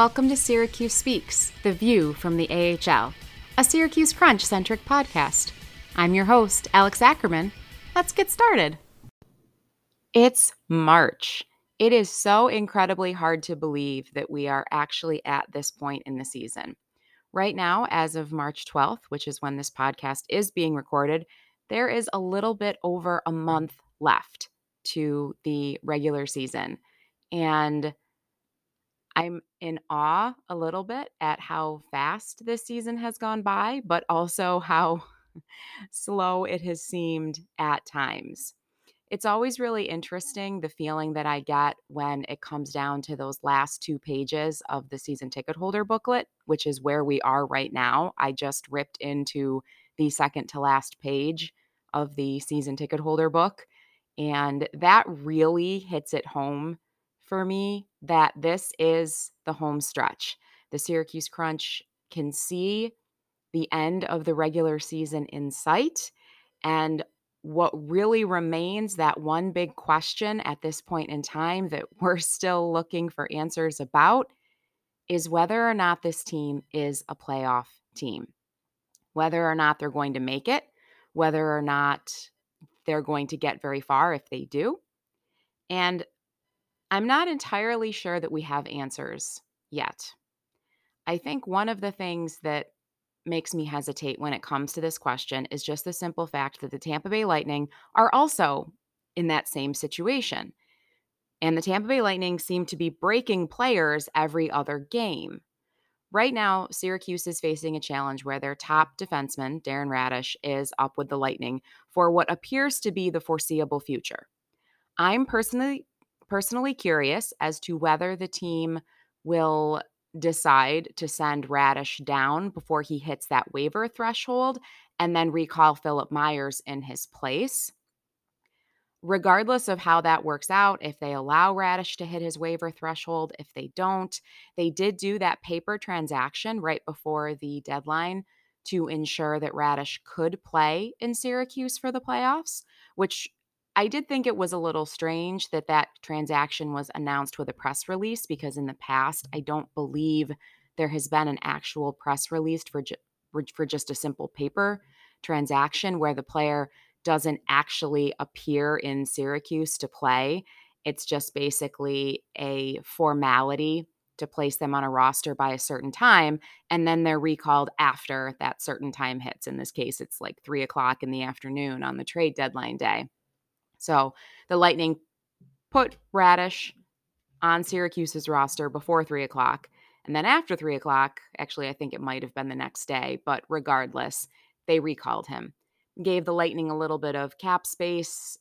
Welcome to Syracuse Speaks, the view from the AHL, a Syracuse Crunch centric podcast. I'm your host, Alex Ackerman. Let's get started. It's March. It is so incredibly hard to believe that we are actually at this point in the season. Right now, as of March 12th, which is when this podcast is being recorded, there is a little bit over a month left to the regular season. And I'm in awe a little bit at how fast this season has gone by, but also how slow it has seemed at times. It's always really interesting the feeling that I get when it comes down to those last two pages of the season ticket holder booklet, which is where we are right now. I just ripped into the second to last page of the season ticket holder book, and that really hits it home for me that this is the home stretch. The Syracuse Crunch can see the end of the regular season in sight. And what really remains that one big question at this point in time that we're still looking for answers about is whether or not this team is a playoff team, whether or not they're going to make it, whether or not they're going to get very far if they do. And I'm not entirely sure that we have answers yet. I think one of the things that makes me hesitate when it comes to this question is just the simple fact that the Tampa Bay Lightning are also in that same situation. And the Tampa Bay Lightning seem to be breaking players every other game. Right now, Syracuse is facing a challenge where their top defenseman, Darren Raddysh, is up with the Lightning for what appears to be the foreseeable future. I'm personally personally curious as to whether the team will decide to send Raddysh down before he hits that waiver threshold and then recall Philip Myers in his place. Regardless of how that works out, if they allow Raddysh to hit his waiver threshold, if they don't, they did do that paper transaction right before the deadline to ensure that Raddysh could play in Syracuse for the playoffs, which I did think it was a little strange that that transaction was announced with a press release because in the past, I don't believe there has been an actual press release for ju- for just a simple paper transaction where the player doesn't actually appear in Syracuse to play. It's just basically a formality to place them on a roster by a certain time, and then they're recalled after that certain time hits. In this case, it's like three o'clock in the afternoon on the trade deadline day. So the Lightning put Raddysh on Syracuse's roster before three o'clock. And then after three o'clock, actually, I think it might have been the next day, but regardless, they recalled him. Gave the Lightning a little bit of cap space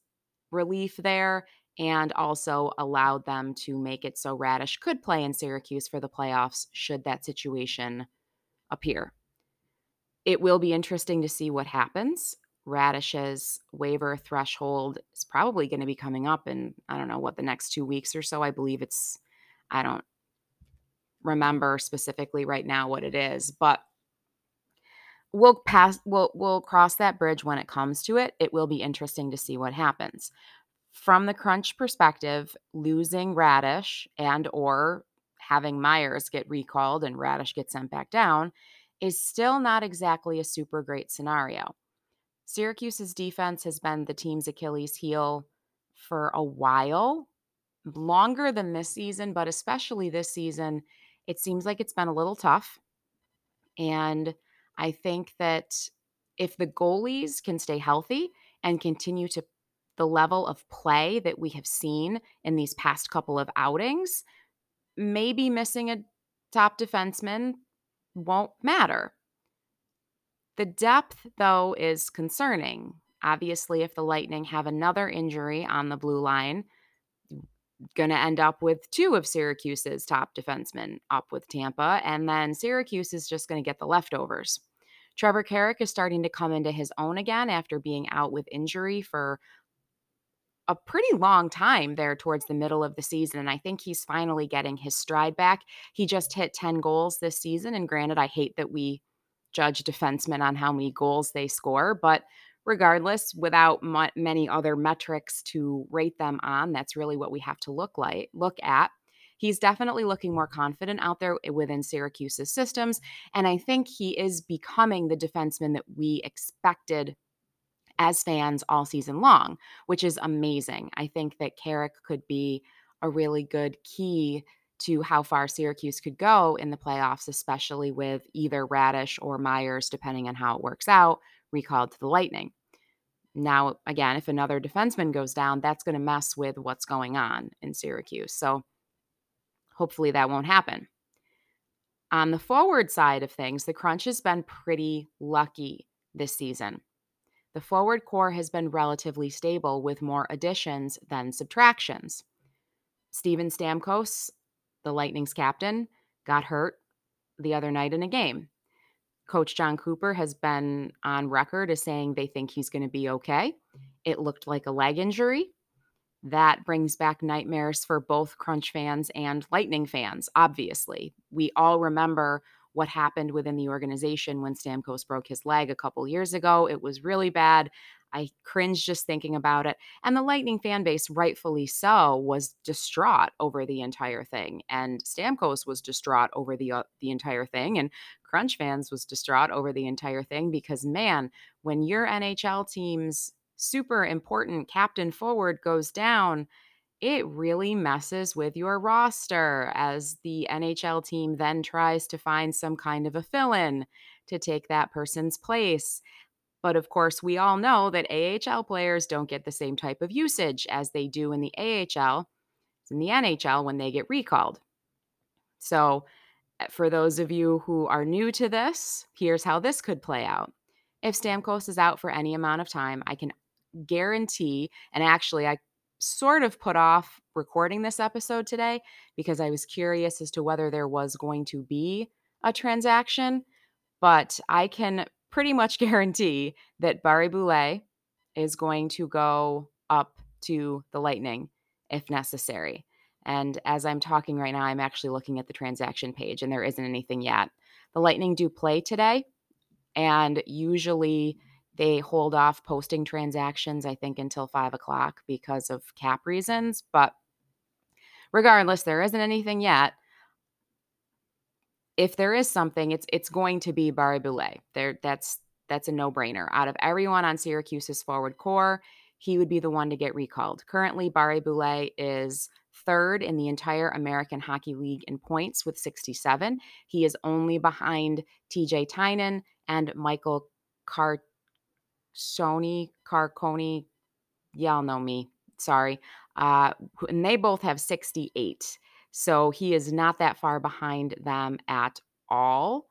relief there and also allowed them to make it so Raddysh could play in Syracuse for the playoffs should that situation appear. It will be interesting to see what happens. Raddysh's waiver threshold is probably going to be coming up in, I don't know what, the next two weeks or so. I believe it's, I don't remember specifically right now what it is, but we'll pass, we'll, we'll cross that bridge when it comes to it. It will be interesting to see what happens. From the crunch perspective, losing Raddysh and or having Myers get recalled and Raddysh get sent back down is still not exactly a super great scenario. Syracuse's defense has been the team's Achilles heel for a while, longer than this season, but especially this season, it seems like it's been a little tough. And I think that if the goalies can stay healthy and continue to the level of play that we have seen in these past couple of outings, maybe missing a top defenseman won't matter. The depth, though, is concerning. Obviously, if the Lightning have another injury on the blue line, going to end up with two of Syracuse's top defensemen up with Tampa, and then Syracuse is just going to get the leftovers. Trevor Carrick is starting to come into his own again after being out with injury for a pretty long time there towards the middle of the season. And I think he's finally getting his stride back. He just hit 10 goals this season. And granted, I hate that we judge defensemen on how many goals they score. But regardless, without m- many other metrics to rate them on, that's really what we have to look like look at. he's definitely looking more confident out there eh, within Syracuse's systems. And I think he is becoming the defenseman that we expected as fans all season long, which is amazing. I think that Carrick could be a really good key to how far Syracuse could go in the playoffs, especially with either Raddysh or Myers, depending on how it works out, recalled to the Lightning. Now, again, if another defenseman goes down, that's going to mess with what's going on in Syracuse. So hopefully that won't happen. On the forward side of things, the Crunch has been pretty lucky this season. The forward core has been relatively stable with more additions than subtractions. Steven Stamkos the Lightning's captain, got hurt the other night in a game. Coach Jon Cooper has been on record as saying they think he's going to be okay. It looked like a leg injury. That brings back nightmares for both Crunch fans and Lightning fans, obviously. We all remember what happened within the organization when Stamkos broke his leg a couple years ago. It was really bad. I cringe just thinking about it. And the Lightning fan base, rightfully so, was distraught over the entire thing. And Stamkos was distraught over the uh, the entire thing. And Crunch fans was distraught over the entire thing because man, when your NHL team's super important captain forward goes down, it really messes with your roster as the NHL team then tries to find some kind of a fill in to take that person's place. But of course, we all know that AHL players don't get the same type of usage as they do in the AHL, in the NHL when they get recalled. So, eh, for those of you who are new to this, here's how this could play out. If Stamkos is out for any amount of time, I can guarantee, and actually, I sort of put off recording this episode today because I was curious as to whether there was going to be a transaction. But I can pretty much guarantee that Barré-Boulet is going to go up to the Lightning if necessary. And as I'm talking right now, I'm actually looking at the transaction page and there isn't anything yet. The Lightning do play today, and usually they hold off posting transactions, I think, until five o'clock because of cap reasons. But regardless, there isn't anything yet if there is something, it's it's going to be Barré-Boulet. There, that's that's a no brainer. Out of everyone on Syracuse's forward core, he would be the one to get recalled. Currently, Barré-Boulet is third in the entire American Hockey League in points with 67. He is only behind TJ Tynan and Michael Carcone. Carcone, y'all know me. Sorry. Uh, and they both have 68. So he is not that far behind them at all.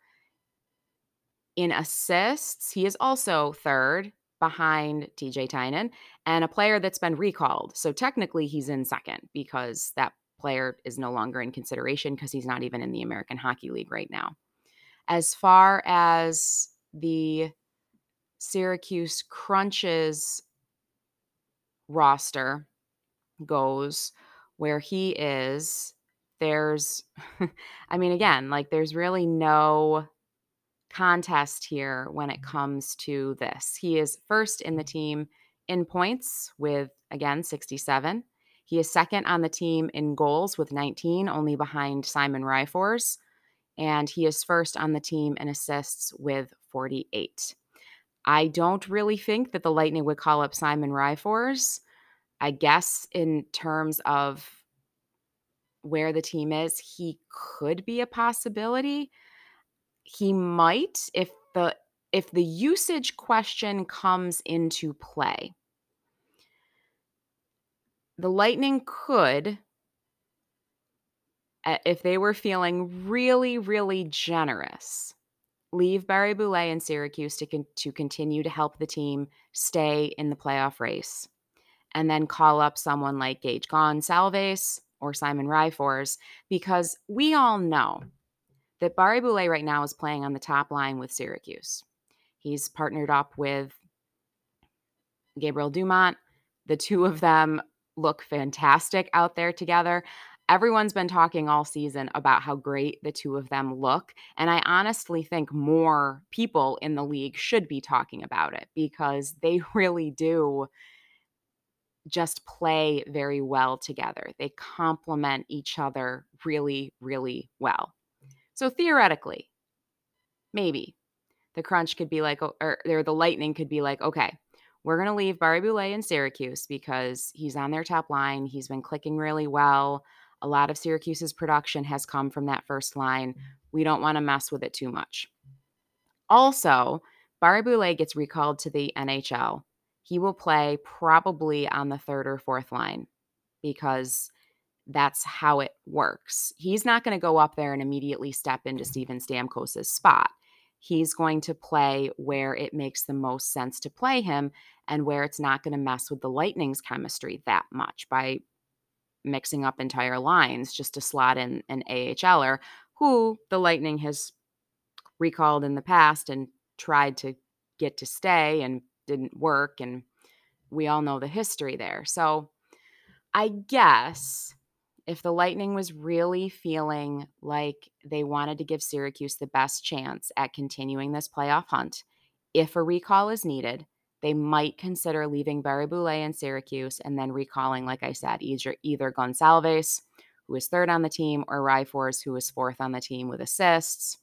In assists, he is also third behind TJ Tynan and a player that's been recalled. So technically, he's in second because that player is no longer in consideration because he's not even in the American Hockey League right now. As far as the Syracuse Crunches roster goes, where he is there's I mean again, like there's really no contest here when it comes to this. He is first in the team in points with again 67. He is second on the team in goals with 19, only behind Simon Ryfors, and he is first on the team in assists with 48. I don't really think that the Lightning would call up Simon Ryfors. I guess in terms of where the team is, he could be a possibility. He might if the if the usage question comes into play. The Lightning could uh, if they were feeling really really generous leave Barré-Boulet in Syracuse to, con- to continue to help the team stay in the playoff race and then call up someone like Gage Goncalves or Simon Ryfors because we all know that Barré-Boulet right now is playing on the top line with Syracuse. He's partnered up with Gabriel Dumont. The two of them look fantastic out there together. Everyone's been talking all season about how great the two of them look. And I honestly think more people in the league should be talking about it because they really do just play very well together. They complement each other really, really well. So theoretically, maybe the crunch could be like, or, or the lightning could be like, okay, we're going to leave Barré-Boulet in Syracuse because he's on their top line. He's been clicking really well. A lot of Syracuse's production has come from that first line. We don't want to mess with it too much. Also, Barré-Boulet gets recalled to the NHL. He will play probably on the third or fourth line because that's how it works. He's not going to go up there and immediately step into Steven Stamkos' spot. He's going to play where it makes the most sense to play him and where it's not going to mess with the Lightning's chemistry that much by mixing up entire lines just to slot in an AHLer who the Lightning has recalled in the past and tried to get to stay and didn't work. And we all know the history there. So I guess if the Lightning was really feeling like they wanted to give Syracuse the best chance at continuing this playoff hunt, if a recall is needed, they might consider leaving Barré-Boulet in Syracuse and then recalling, like I said, either either Goncalves, who is third on the team, or Ryfors, who is fourth on the team with assists.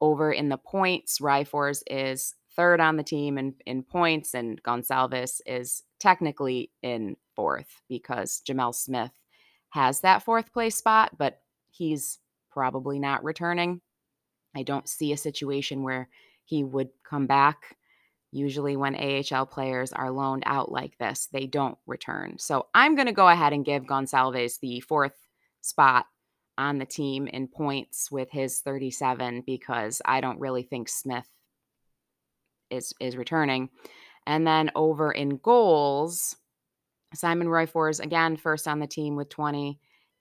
Over in the points, Ryfors is third on the team in, in points, and Goncalves is technically in fourth because Gemel Smith has that fourth place spot, but he's probably not returning. I don't see a situation where he would come back. Usually, when AHL players are loaned out like this, they don't return. So I'm going to go ahead and give Goncalves the fourth spot on the team in points with his 37 because I don't really think Smith is is returning. And then over in goals, Simon Ryfors, again, first on the team with 20.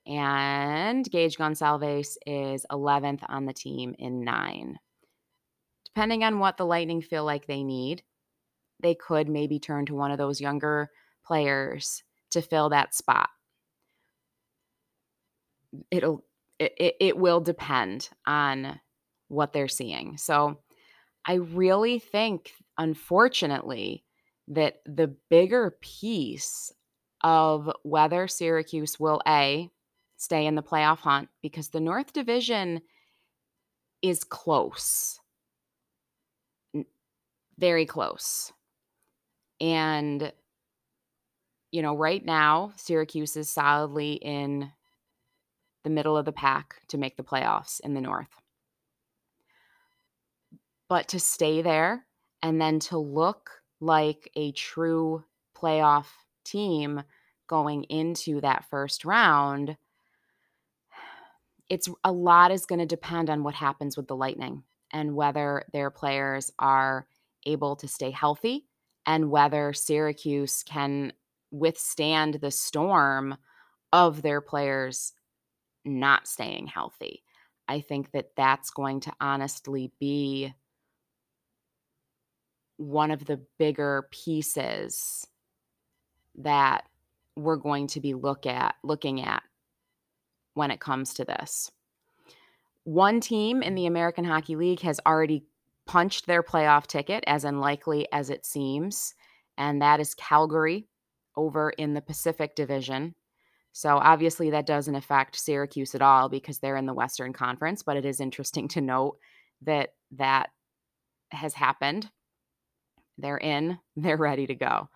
And Gage Goncalves is 11th on the team in nine. Depending on what the Lightning feel like they need, they could maybe turn to one of those younger players to fill that spot. It'll it, it will depend on what they're seeing. So I really think, unfortunately, that the bigger piece of whether Syracuse will A, stay in the playoff hunt because the North Division is close. Very close. And, you know, right now, Syracuse is solidly in the middle of the pack to make the playoffs in the North. But to stay there and then to look like a true playoff team going into that first round, it's a lot is going to depend on what happens with the Lightning and whether their players are able to stay healthy and whether Syracuse can withstand the storm of their players not staying healthy. I think that that's going to honestly be one of the bigger pieces that we're going to be look at looking at when it comes to this. One team in the American Hockey League has already punched their playoff ticket as unlikely as it seems, and that is Calgary over in the Pacific Division. So obviously that doesn't affect Syracuse at all because they're in the Western Conference, but it is interesting to note that that has happened. They're in, they're ready to go.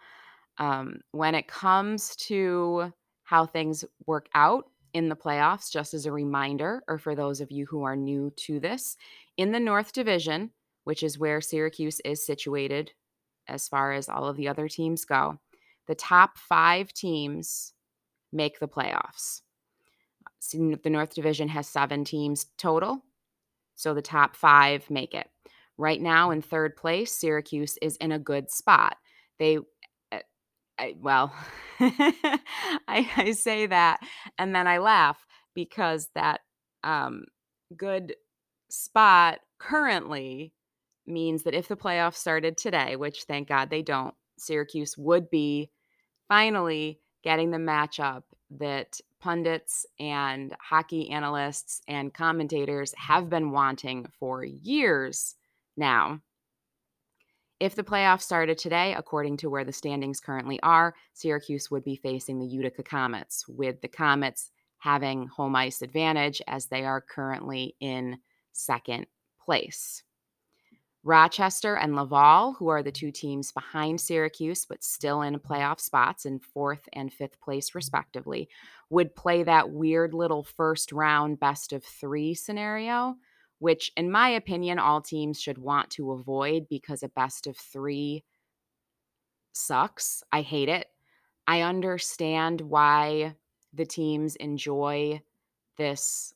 Um, when it comes to how things work out in the playoffs, just as a reminder, or for those of you who are new to this, in the North Division, which is where Syracuse is situated as far as all of the other teams go, the top five teams make the playoffs. The North Division has seven teams total, so the top five make it. Right now, in third place, Syracuse is in a good spot. They I, well, I, I say that and then I laugh because that um, good spot currently means that if the playoffs started today, which thank God they don't, Syracuse would be finally getting the matchup that pundits and hockey analysts and commentators have been wanting for years now If the playoffs started today, according to where the standings currently are, Syracuse would be facing the Utica Comets, with the Comets having home ice advantage as they are currently in second place. Rochester and Laval, who are the two teams behind Syracuse but still in playoff spots in fourth and fifth place, respectively, would play that weird little first round best of three scenario, which, in my opinion, all teams should want to avoid because a best of three sucks. I hate it. I understand why the teams enjoy this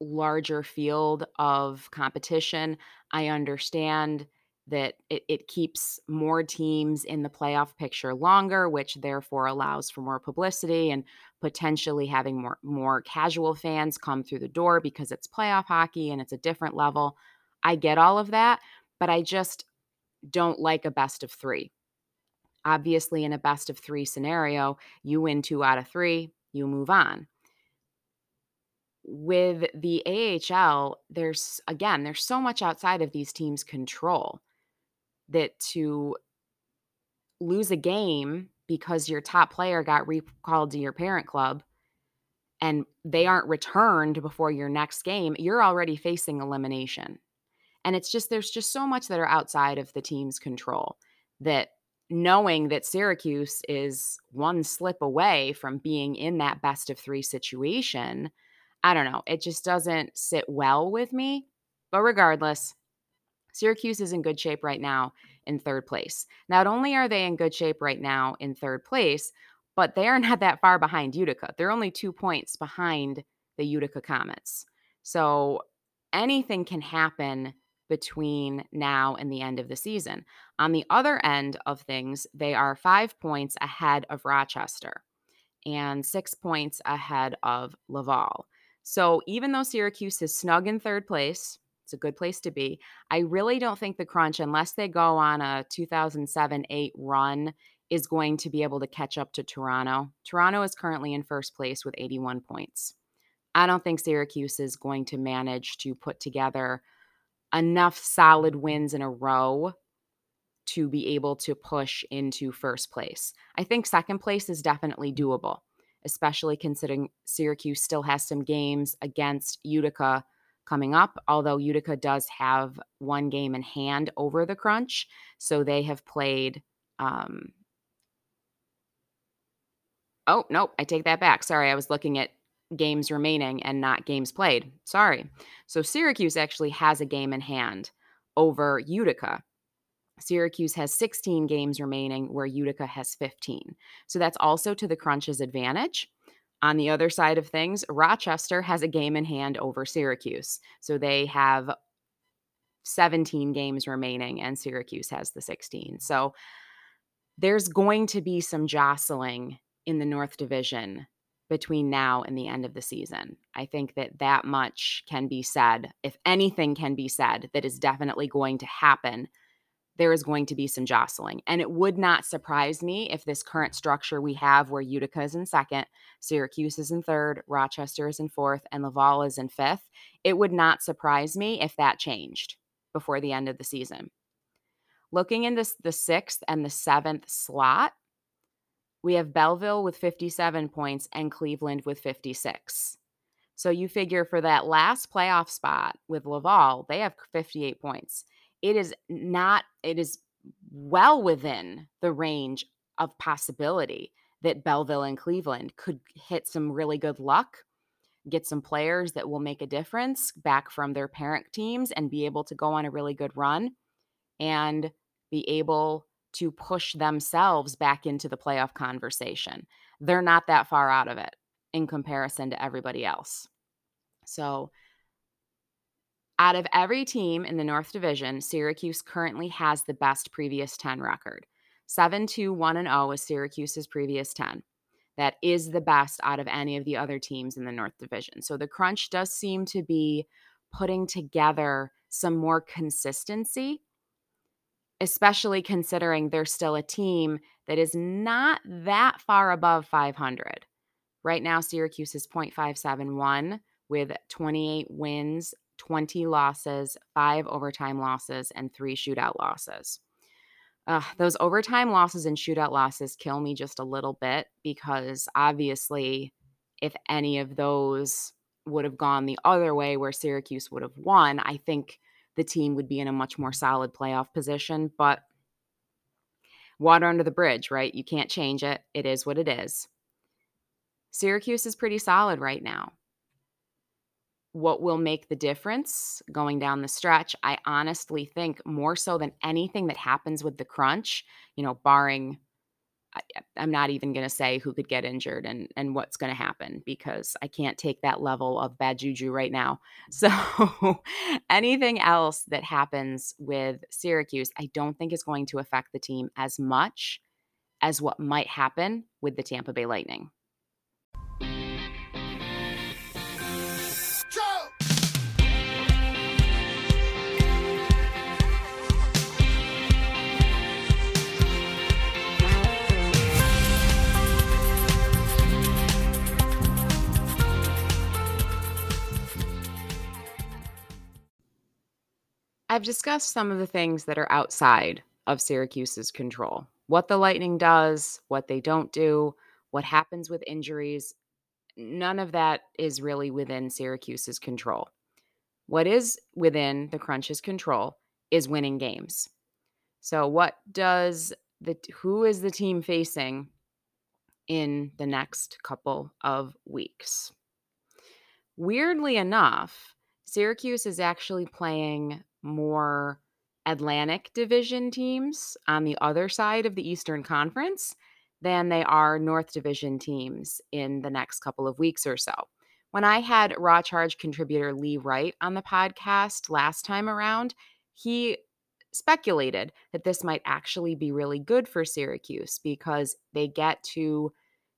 larger field of competition. I understand that it, it keeps more teams in the playoff picture longer, which therefore allows for more publicity and potentially having more more casual fans come through the door because it's playoff hockey and it's a different level. I get all of that, but I just don't like a best of three. Obviously, in a best of three scenario, you win two out of three, you move on with the AHL, there's again, there's so much outside of these teams' control that to lose a game because your top player got recalled to your parent club and they aren't returned before your next game, you're already facing elimination. And it's just, there's just so much that are outside of the team's control that knowing that Syracuse is one slip away from being in that best of three situation I don't know. It just doesn't sit well with me. But regardless, Syracuse is in good shape right now in third place. Not only are they in good shape right now in third place, but they are not that far behind Utica. They're only two points behind the Utica Comets. So anything can happen between now and the end of the season. On the other end of things, they are five points ahead of Rochester and six points ahead of Laval. So even though Syracuse is snug in third place, it's a good place to be. I really don't think the Crunch, unless they go on a 2007 8 run, is going to be able to catch up to Toronto. Toronto is currently in first place with 81 points. I don't think Syracuse is going to manage to put together enough solid wins in a row to be able to push into first place. I think second place is definitely doable especially considering Syracuse still has some games against Utica coming up, although Utica does have one game in hand over the Crunch. So they have played. Um, oh, nope, I take that back. Sorry, I was looking at games remaining and not games played. Sorry. So Syracuse actually has a game in hand over Utica. Syracuse has 16 games remaining, where Utica has 15. So that's also to the Crunch's advantage. On the other side of things, Rochester has a game in hand over Syracuse. So they have 17 games remaining, and Syracuse has the 16. So there's going to be some jostling in the North Division between now and the end of the season. I think that that much can be said. If anything can be said, that is definitely going to happen there is going to be some jostling. And it would not surprise me if this current structure we have, where Utica is in second, Syracuse is in third, Rochester is in fourth, and Laval is in fifth, it would not surprise me if that changed before the end of the season. Looking in this, the sixth and the seventh slot, we have Belleville with 57 points and Cleveland with 56. So you figure for that last playoff spot with Laval, they have 58 points it is not it is well within the range of possibility that Belleville and Cleveland could hit some really good luck, get some players that will make a difference back from their parent teams and be able to go on a really good run and be able to push themselves back into the playoff conversation. They're not that far out of it in comparison to everybody else. So out of every team in the North Division, Syracuse currently has the best previous 10 record. 7 2 1 and 0 is Syracuse's previous 10. That is the best out of any of the other teams in the North Division. So the Crunch does seem to be putting together some more consistency, especially considering they're still a team that is not that far above 500. Right now, Syracuse is 0.571 with 28 wins 20 losses, five overtime losses, and three shootout losses. Uh, those overtime losses and shootout losses kill me just a little bit because obviously, if any of those would have gone the other way where Syracuse would have won, I think the team would be in a much more solid playoff position. But water under the bridge, right? You can't change it. It is what it is. Syracuse is pretty solid right now. What will make the difference going down the stretch? I honestly think more so than anything that happens with the crunch, you know, barring I, am not even going to say who could get injured and and what's going to happen because I can't take that level of bad juju right now. So anything else that happens with Syracuse, I don't think is going to affect the team as much as what might happen with the Tampa Bay Lightning. I've discussed some of the things that are outside of Syracuse's control what the Lightning does, what they don't do, what happens with injuries. None of that is really within Syracuse's control. What is within the Crunch's control is winning games. So, what does the who is the team facing in the next couple of weeks? Weirdly enough, Syracuse is actually playing more Atlantic Division teams on the other side of the Eastern Conference than they are North Division teams in the next couple of weeks or so. When I had Raw Charge contributor Lee Wright on the podcast last time around, he speculated that this might actually be really good for Syracuse because they get to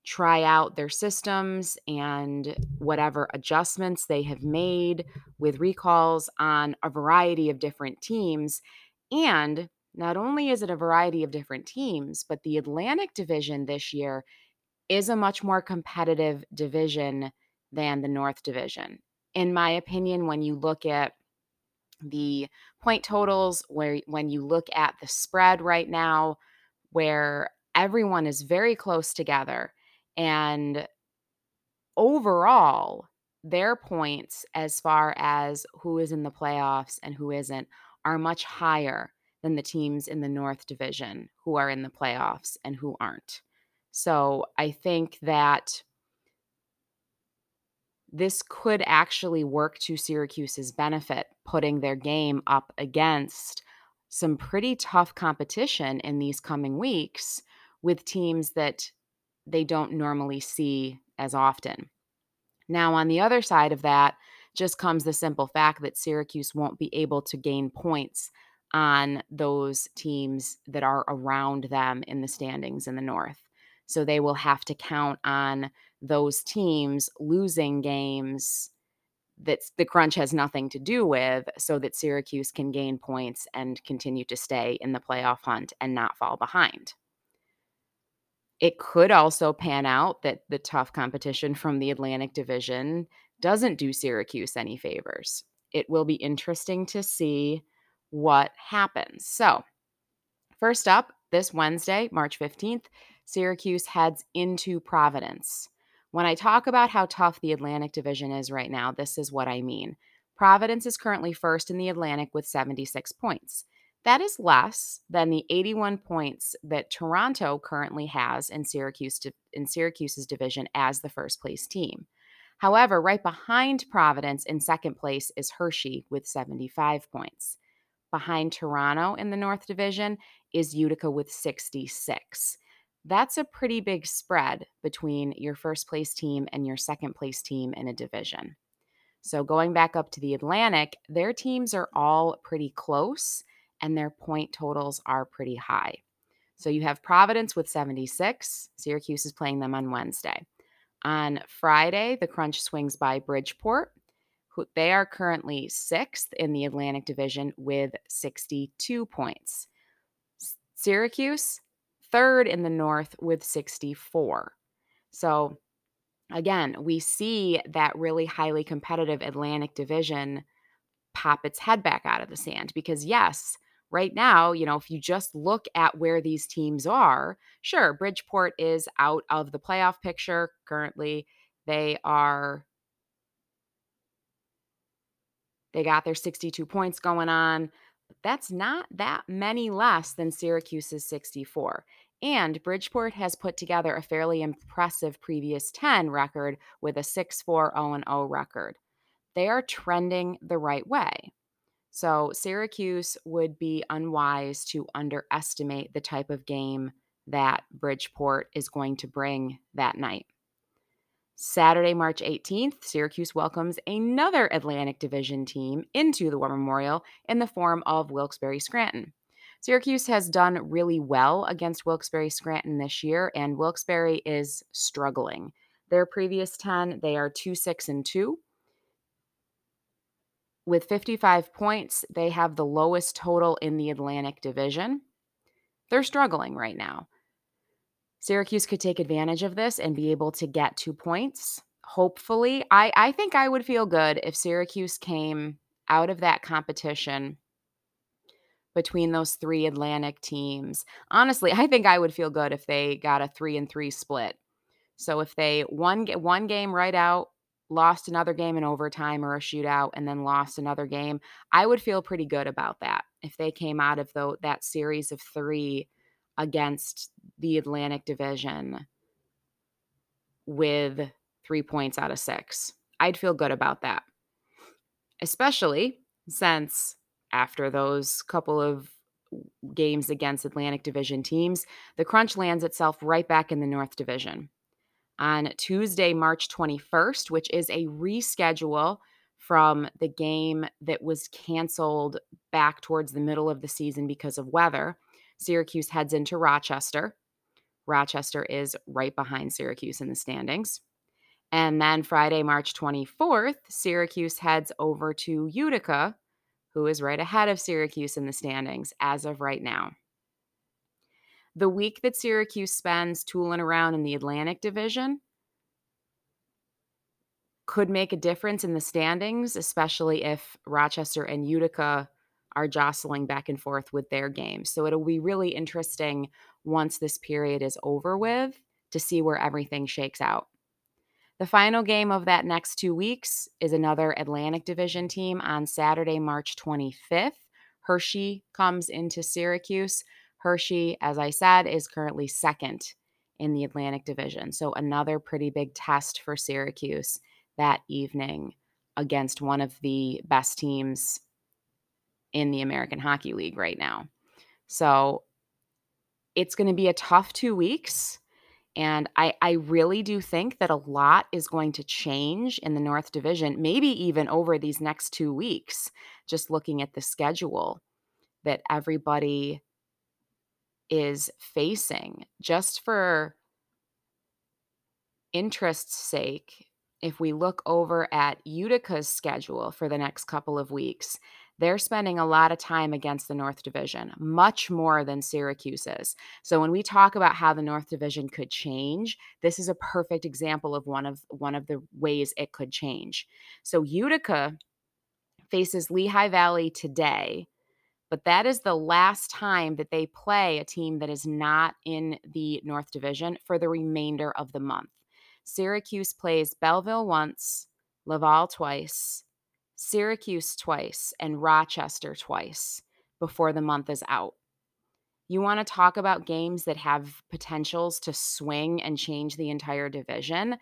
try out their systems and whatever adjustments they have made with recalls on a variety of different teams. And not only is it a variety of different teams, but the Atlantic Division this year is a much more competitive division than the North Division. In my opinion, when you look at the point totals, where when you look at the spread right now, where everyone is very close together and overall, their points as far as who is in the playoffs and who isn't are much higher than the teams in the North Division who are in the playoffs and who aren't. So I think that this could actually work to Syracuse's benefit, putting their game up against some pretty tough competition in these coming weeks with teams that they don't normally see as often. Now, on the other side of that, just comes the simple fact that Syracuse won't be able to gain points on those teams that are around them in the standings in the North. So they will have to count on those teams losing games that the crunch has nothing to do with so that Syracuse can gain points and continue to stay in the playoff hunt and not fall behind. It could also pan out that the tough competition from the Atlantic Division doesn't do Syracuse any favors. It will be interesting to see what happens. So, first up, this Wednesday, March 15th, Syracuse heads into Providence. When I talk about how tough the Atlantic Division is right now, this is what I mean. Providence is currently first in the Atlantic with 76 points. That is less than the 81 points that Toronto currently has in Syracuse in Syracuse's division as the first place team. However, right behind Providence in second place is Hershey with 75 points. Behind Toronto in the North Division is Utica with 66. That's a pretty big spread between your first place team and your second place team in a division. So, going back up to the Atlantic, their teams are all pretty close and their point totals are pretty high. So you have Providence with 76. Syracuse is playing them on Wednesday. On Friday, the Crunch swings by Bridgeport. Who, they are currently sixth in the Atlantic Division with 62 points. Syracuse, third in the North with 64. So, again, we see that really highly competitive Atlantic Division pop its head back out of the sand because, yes, right now, you know, if you just look at where these teams are, sure, Bridgeport is out of the playoff picture currently. They are, they got their 62 points going on. That's not that many less than Syracuse's 64. And Bridgeport has put together a fairly impressive previous 10 record with a 6 4 0 0 record. They are trending the right way. So Syracuse would be unwise to underestimate the type of game that Bridgeport is going to bring that night. Saturday, March 18th, Syracuse welcomes another Atlantic Division team into the War Memorial in the form of Wilkes-Barre Scranton. Syracuse has done really well against Wilkes-Barre Scranton this year, and Wilkes-Barre is struggling. Their previous 10, they are 2 6 and 2. With 55 points, they have the lowest total in the Atlantic Division. They're struggling right now. Syracuse could take advantage of this and be able to get two points. Hopefully, I, I think I would feel good if Syracuse came out of that competition between those three Atlantic teams. Honestly, I think I would feel good if they got a three and three split. So if they won one game right out, lost another game in overtime or a shootout, and then lost another game, I would feel pretty good about that if they came out of the, that series of three against the Atlantic Division with three points out of six. I'd feel good about that. Especially since after those couple of games against Atlantic Division teams, the crunch lands itself right back in the North Division. On Tuesday, March 21st, which is a reschedule from the game that was canceled back towards the middle of the season because of weather. Syracuse heads into Rochester. Rochester is right behind Syracuse in the standings. And then Friday, March 24th, Syracuse heads over to Utica, who is right ahead of Syracuse in the standings as of right now. The week that Syracuse spends tooling around in the Atlantic Division could make a difference in the standings, especially if Rochester and Utica are jostling back and forth with their games. So it'll be really interesting once this period is over with to see where everything shakes out. The final game of that next two weeks is another Atlantic Division team on Saturday, March 25th. Hershey comes into Syracuse. Hershey, as I said, is currently second in the Atlantic Division. So another pretty big test for Syracuse that evening against one of the best teams in the American Hockey League right now. So it's going to be a tough two weeks. And I, I really do think that a lot is going to change in the North Division, maybe even over these next two weeks, just looking at the schedule that everybody is facing. Just for interest's sake, if we look over at Utica's schedule for the next couple of weeks, they're spending a lot of time against the North Division, much more than Syracuse is. So when we talk about how the North Division could change, this is a perfect example of one of one of the ways it could change. So Utica faces Lehigh Valley today, but that is the last time that they play a team that is not in the North Division for the remainder of the month. Syracuse plays Belleville once, Laval twice, Syracuse twice, and Rochester twice before the month is out. You want to talk about games that have potentials to swing and change the entire division.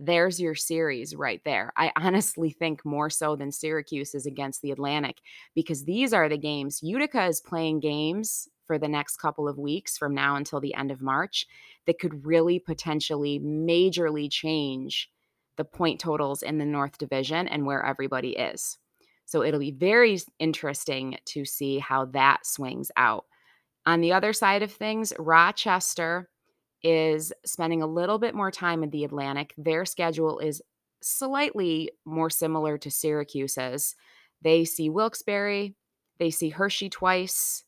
There's your series right there. I honestly think more so than Syracuse is against the Atlantic because these are the games. Utica is playing games for the next couple of weeks from now until the end of March that could really potentially majorly change the point totals in the North Division and where everybody is. So it'll be very interesting to see how that swings out. On the other side of things, Rochester is spending a little bit more time in the Atlantic. Their schedule is slightly more similar to Syracuse's. They see Wilkes-Barre, they see Hershey twice,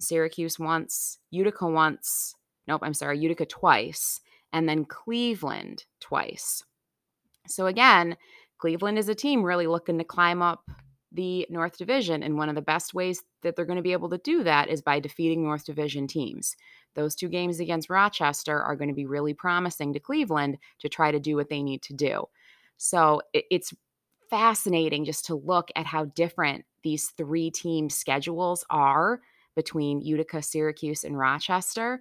Syracuse once, Utica once. Nope, I'm sorry, Utica twice, and then Cleveland twice. So again, Cleveland is a team really looking to climb up the North Division. And one of the best ways that they're going to be able to do that is by defeating North Division teams. Those two games against Rochester are going to be really promising to Cleveland to try to do what they need to do. So it's fascinating just to look at how different these three team schedules are between Utica, Syracuse, and Rochester,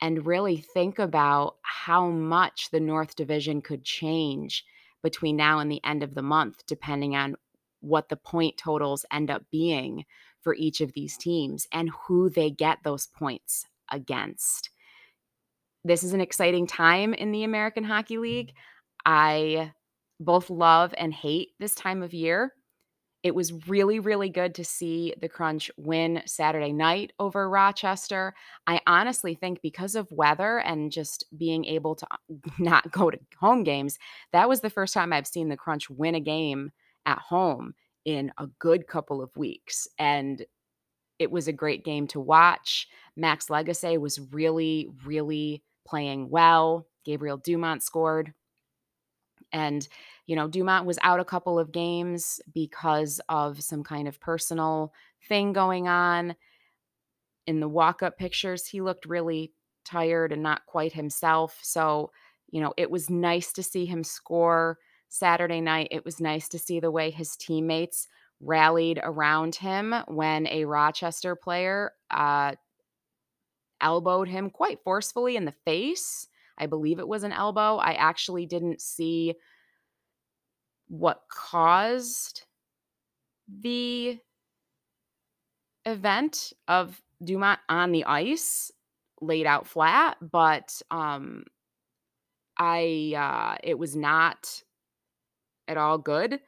and really think about how much the North Division could change between now and the end of the month, depending on what the point totals end up being for each of these teams and who they get those points against. This is an exciting time in the American Hockey mm. League. I both love and hate this time of year. It was really, really good to see the Crunch win Saturday night over Rochester. I honestly think because of weather and just being able to not go to home games, that was the first time I've seen the Crunch win a game at home in a good couple of weeks. And it was a great game to watch. Max Lagacé was really, really playing well. Gabriel Dumont scored. And, you know, Dumont was out a couple of games because of some kind of personal thing going on. In the walk up pictures, he looked really tired and not quite himself. So, you know, it was nice to see him score Saturday night. It was nice to see the way his teammates rallied around him when a Rochester player uh, elbowed him quite forcefully in the face. I believe it was an elbow. I actually didn't see what caused the event of Dumont on the ice laid out flat, but um I uh it was not at all good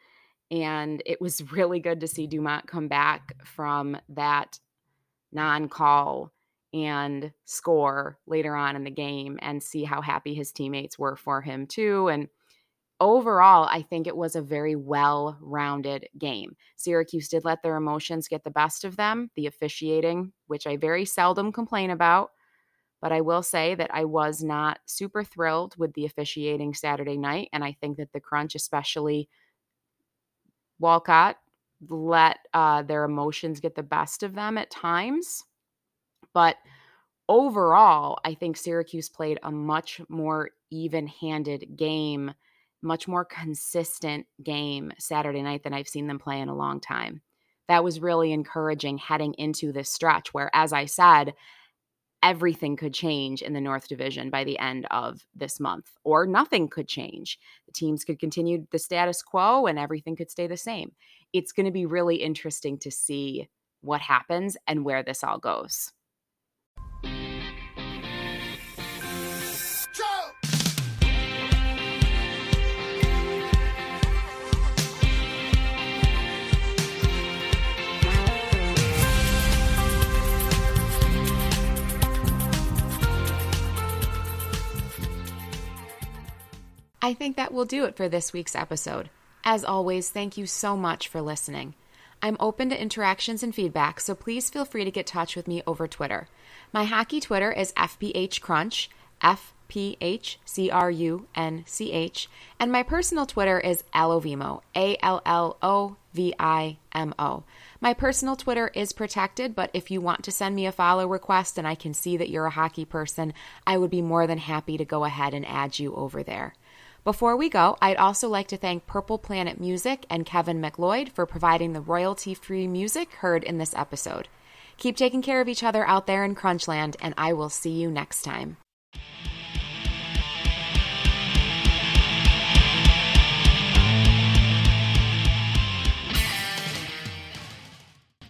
and it was really good to see Dumont come back from that non-call and score later on in the game and see how happy his teammates were for him too and overall i think it was a very well rounded game. Syracuse did let their emotions get the best of them the officiating which i very seldom complain about but i will say that i was not super thrilled with the officiating saturday night and i think that the crunch especially walcott let uh, their emotions get the best of them at times but overall, I think Syracuse played a much more even handed game, much more consistent game Saturday night than I've seen them play in a long time. That was really encouraging heading into this stretch where, as I said, everything could change in the North Division by the end of this month, or nothing could change. The teams could continue the status quo and everything could stay the same. It's going to be really interesting to see what happens and where this all goes. I think that will do it for this week's episode. As always, thank you so much for listening. I'm open to interactions and feedback, so please feel free to get in touch with me over Twitter. My hockey Twitter is FPHCrunch, F P H C R U N C H, and my personal Twitter is Allovimo, A L L O V I M O. My personal Twitter is protected, but if you want to send me a follow request and I can see that you're a hockey person, I would be more than happy to go ahead and add you over there. Before we go, I'd also like to thank Purple Planet Music and Kevin MacLeod for providing the royalty free music heard in this episode. Keep taking care of each other out there in Crunchland, and I will see you next time.